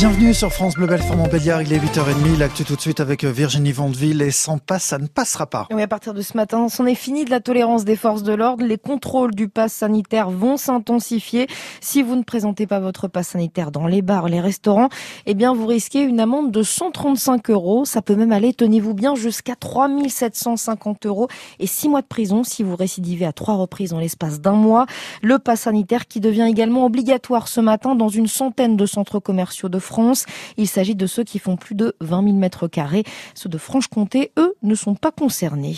Bienvenue sur France Bleu Belfort Montbéliard, il est 8h30, l'actu tout de suite avec Virginie Vandeville et sans passe, ça ne passera pas. Oui, à partir de ce matin, c'en est fini de la tolérance des forces de l'ordre, les contrôles du pass sanitaire vont s'intensifier. Si vous ne présentez pas votre pass sanitaire dans les bars, les restaurants, eh bien vous risquez une amende de 135 euros, ça peut même aller, tenez-vous bien, jusqu'à 3750 euros et 6 mois de prison si vous récidivez à trois reprises dans l'espace d'un mois. Le pass sanitaire qui devient également obligatoire ce matin dans une centaine de centres commerciaux de France. Il s'agit de ceux qui font plus de 20 000 mètres carrés. Ceux de Franche-Comté, eux, ne sont pas concernés.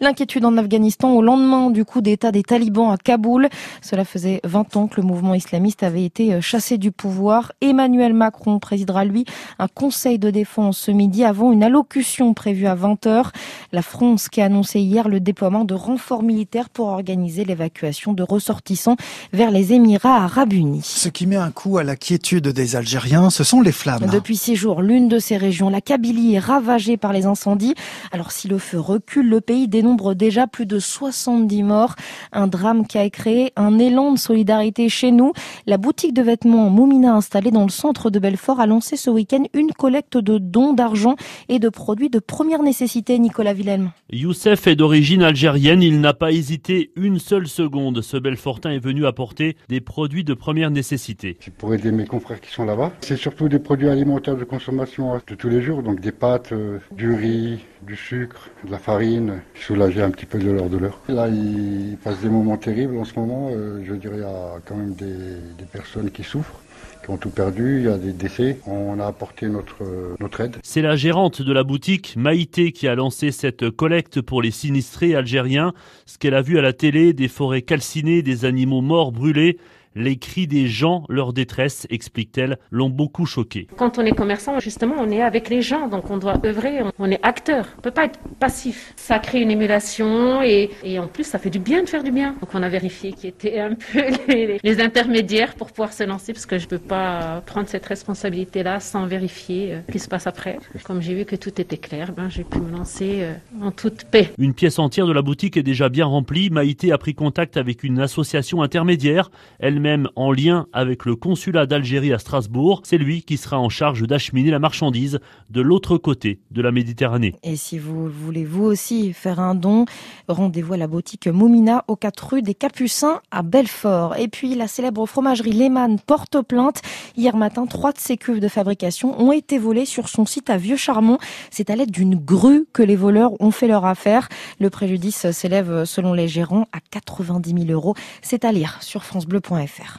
L'inquiétude en Afghanistan au lendemain du coup d'État des talibans à Kaboul. Cela faisait 20 ans que le mouvement islamiste avait été euh, chassé du pouvoir. Emmanuel Macron présidera, lui, un conseil de défense ce midi avant une allocution prévue à 20h. La France qui a annoncé hier le déploiement de renforts militaires pour organiser l'évacuation de ressortissants vers les Émirats arabes unis. Ce qui met un coup à la quiétude des Algériens, ce sont les flammes. Depuis six jours, l'une de ces régions, la Kabylie, est ravagée par les incendies. Alors si le feu recule, le pays dénombre déjà plus de 70 morts. Un drame qui a créé un élan de solidarité chez nous. La boutique de vêtements Moumina installée dans le centre de Belfort a lancé ce week-end une collecte de dons d'argent et de produits de première nécessité. Nicolas Villelme. Youssef est d'origine algérienne. Il n'a pas hésité une seule seconde. Ce Belfortin est venu apporter des produits de première nécessité. C'est pour aider mes confrères qui sont là-bas. C'est surtout des produits alimentaires de consommation hein, de tous les jours, donc des pâtes, euh, du riz, du sucre, de la farine, soulager un petit peu de leur douleur. Là, ils passent des moments terribles en ce moment. Euh, je dirais, il y a quand même des, personnes qui souffrent qui ont tout perdu, il y a des décès. On a apporté notre, notre aide. C'est la gérante de la boutique, Maïté, qui a lancé cette collecte pour les sinistrés algériens. Ce qu'elle a vu à la télé, des forêts calcinées, des animaux morts brûlés, les cris des gens, leur détresse, explique-t-elle, l'ont beaucoup choqué. Quand on est commerçant, justement, on est avec les gens, donc on doit œuvrer, on est acteur, on peut pas être passif. Ça crée une émulation et, et en plus ça fait du bien de faire du bien. Donc on a vérifié qui étaient un peu les, les, intermédiaires pour pouvoir se lancer parce que je peux pas prendre cette responsabilité-là sans vérifier euh, ce qui se passe après. Comme j'ai vu que tout était clair, ben j'ai pu me lancer euh, en toute paix. Une pièce entière de la boutique est déjà bien remplie. Maïté a pris contact avec une association intermédiaire. Elle même en lien avec le consulat d'Algérie à Strasbourg. C'est lui qui sera en charge d'acheminer la marchandise de l'autre côté de la Méditerranée. Et si vous voulez vous aussi faire un don, rendez-vous à la boutique Moumina au 4 rue des Capucins à Belfort. Et puis la célèbre fromagerie Lehmann porte plainte. Hier matin, trois de ses cuves de fabrication ont été volées sur son site à Vieux-Charmont. C'est à l'aide d'une grue que les voleurs ont fait leur affaire. Le préjudice s'élève selon les gérants à 90 000 euros. C'est à lire sur francebleu.fr fr.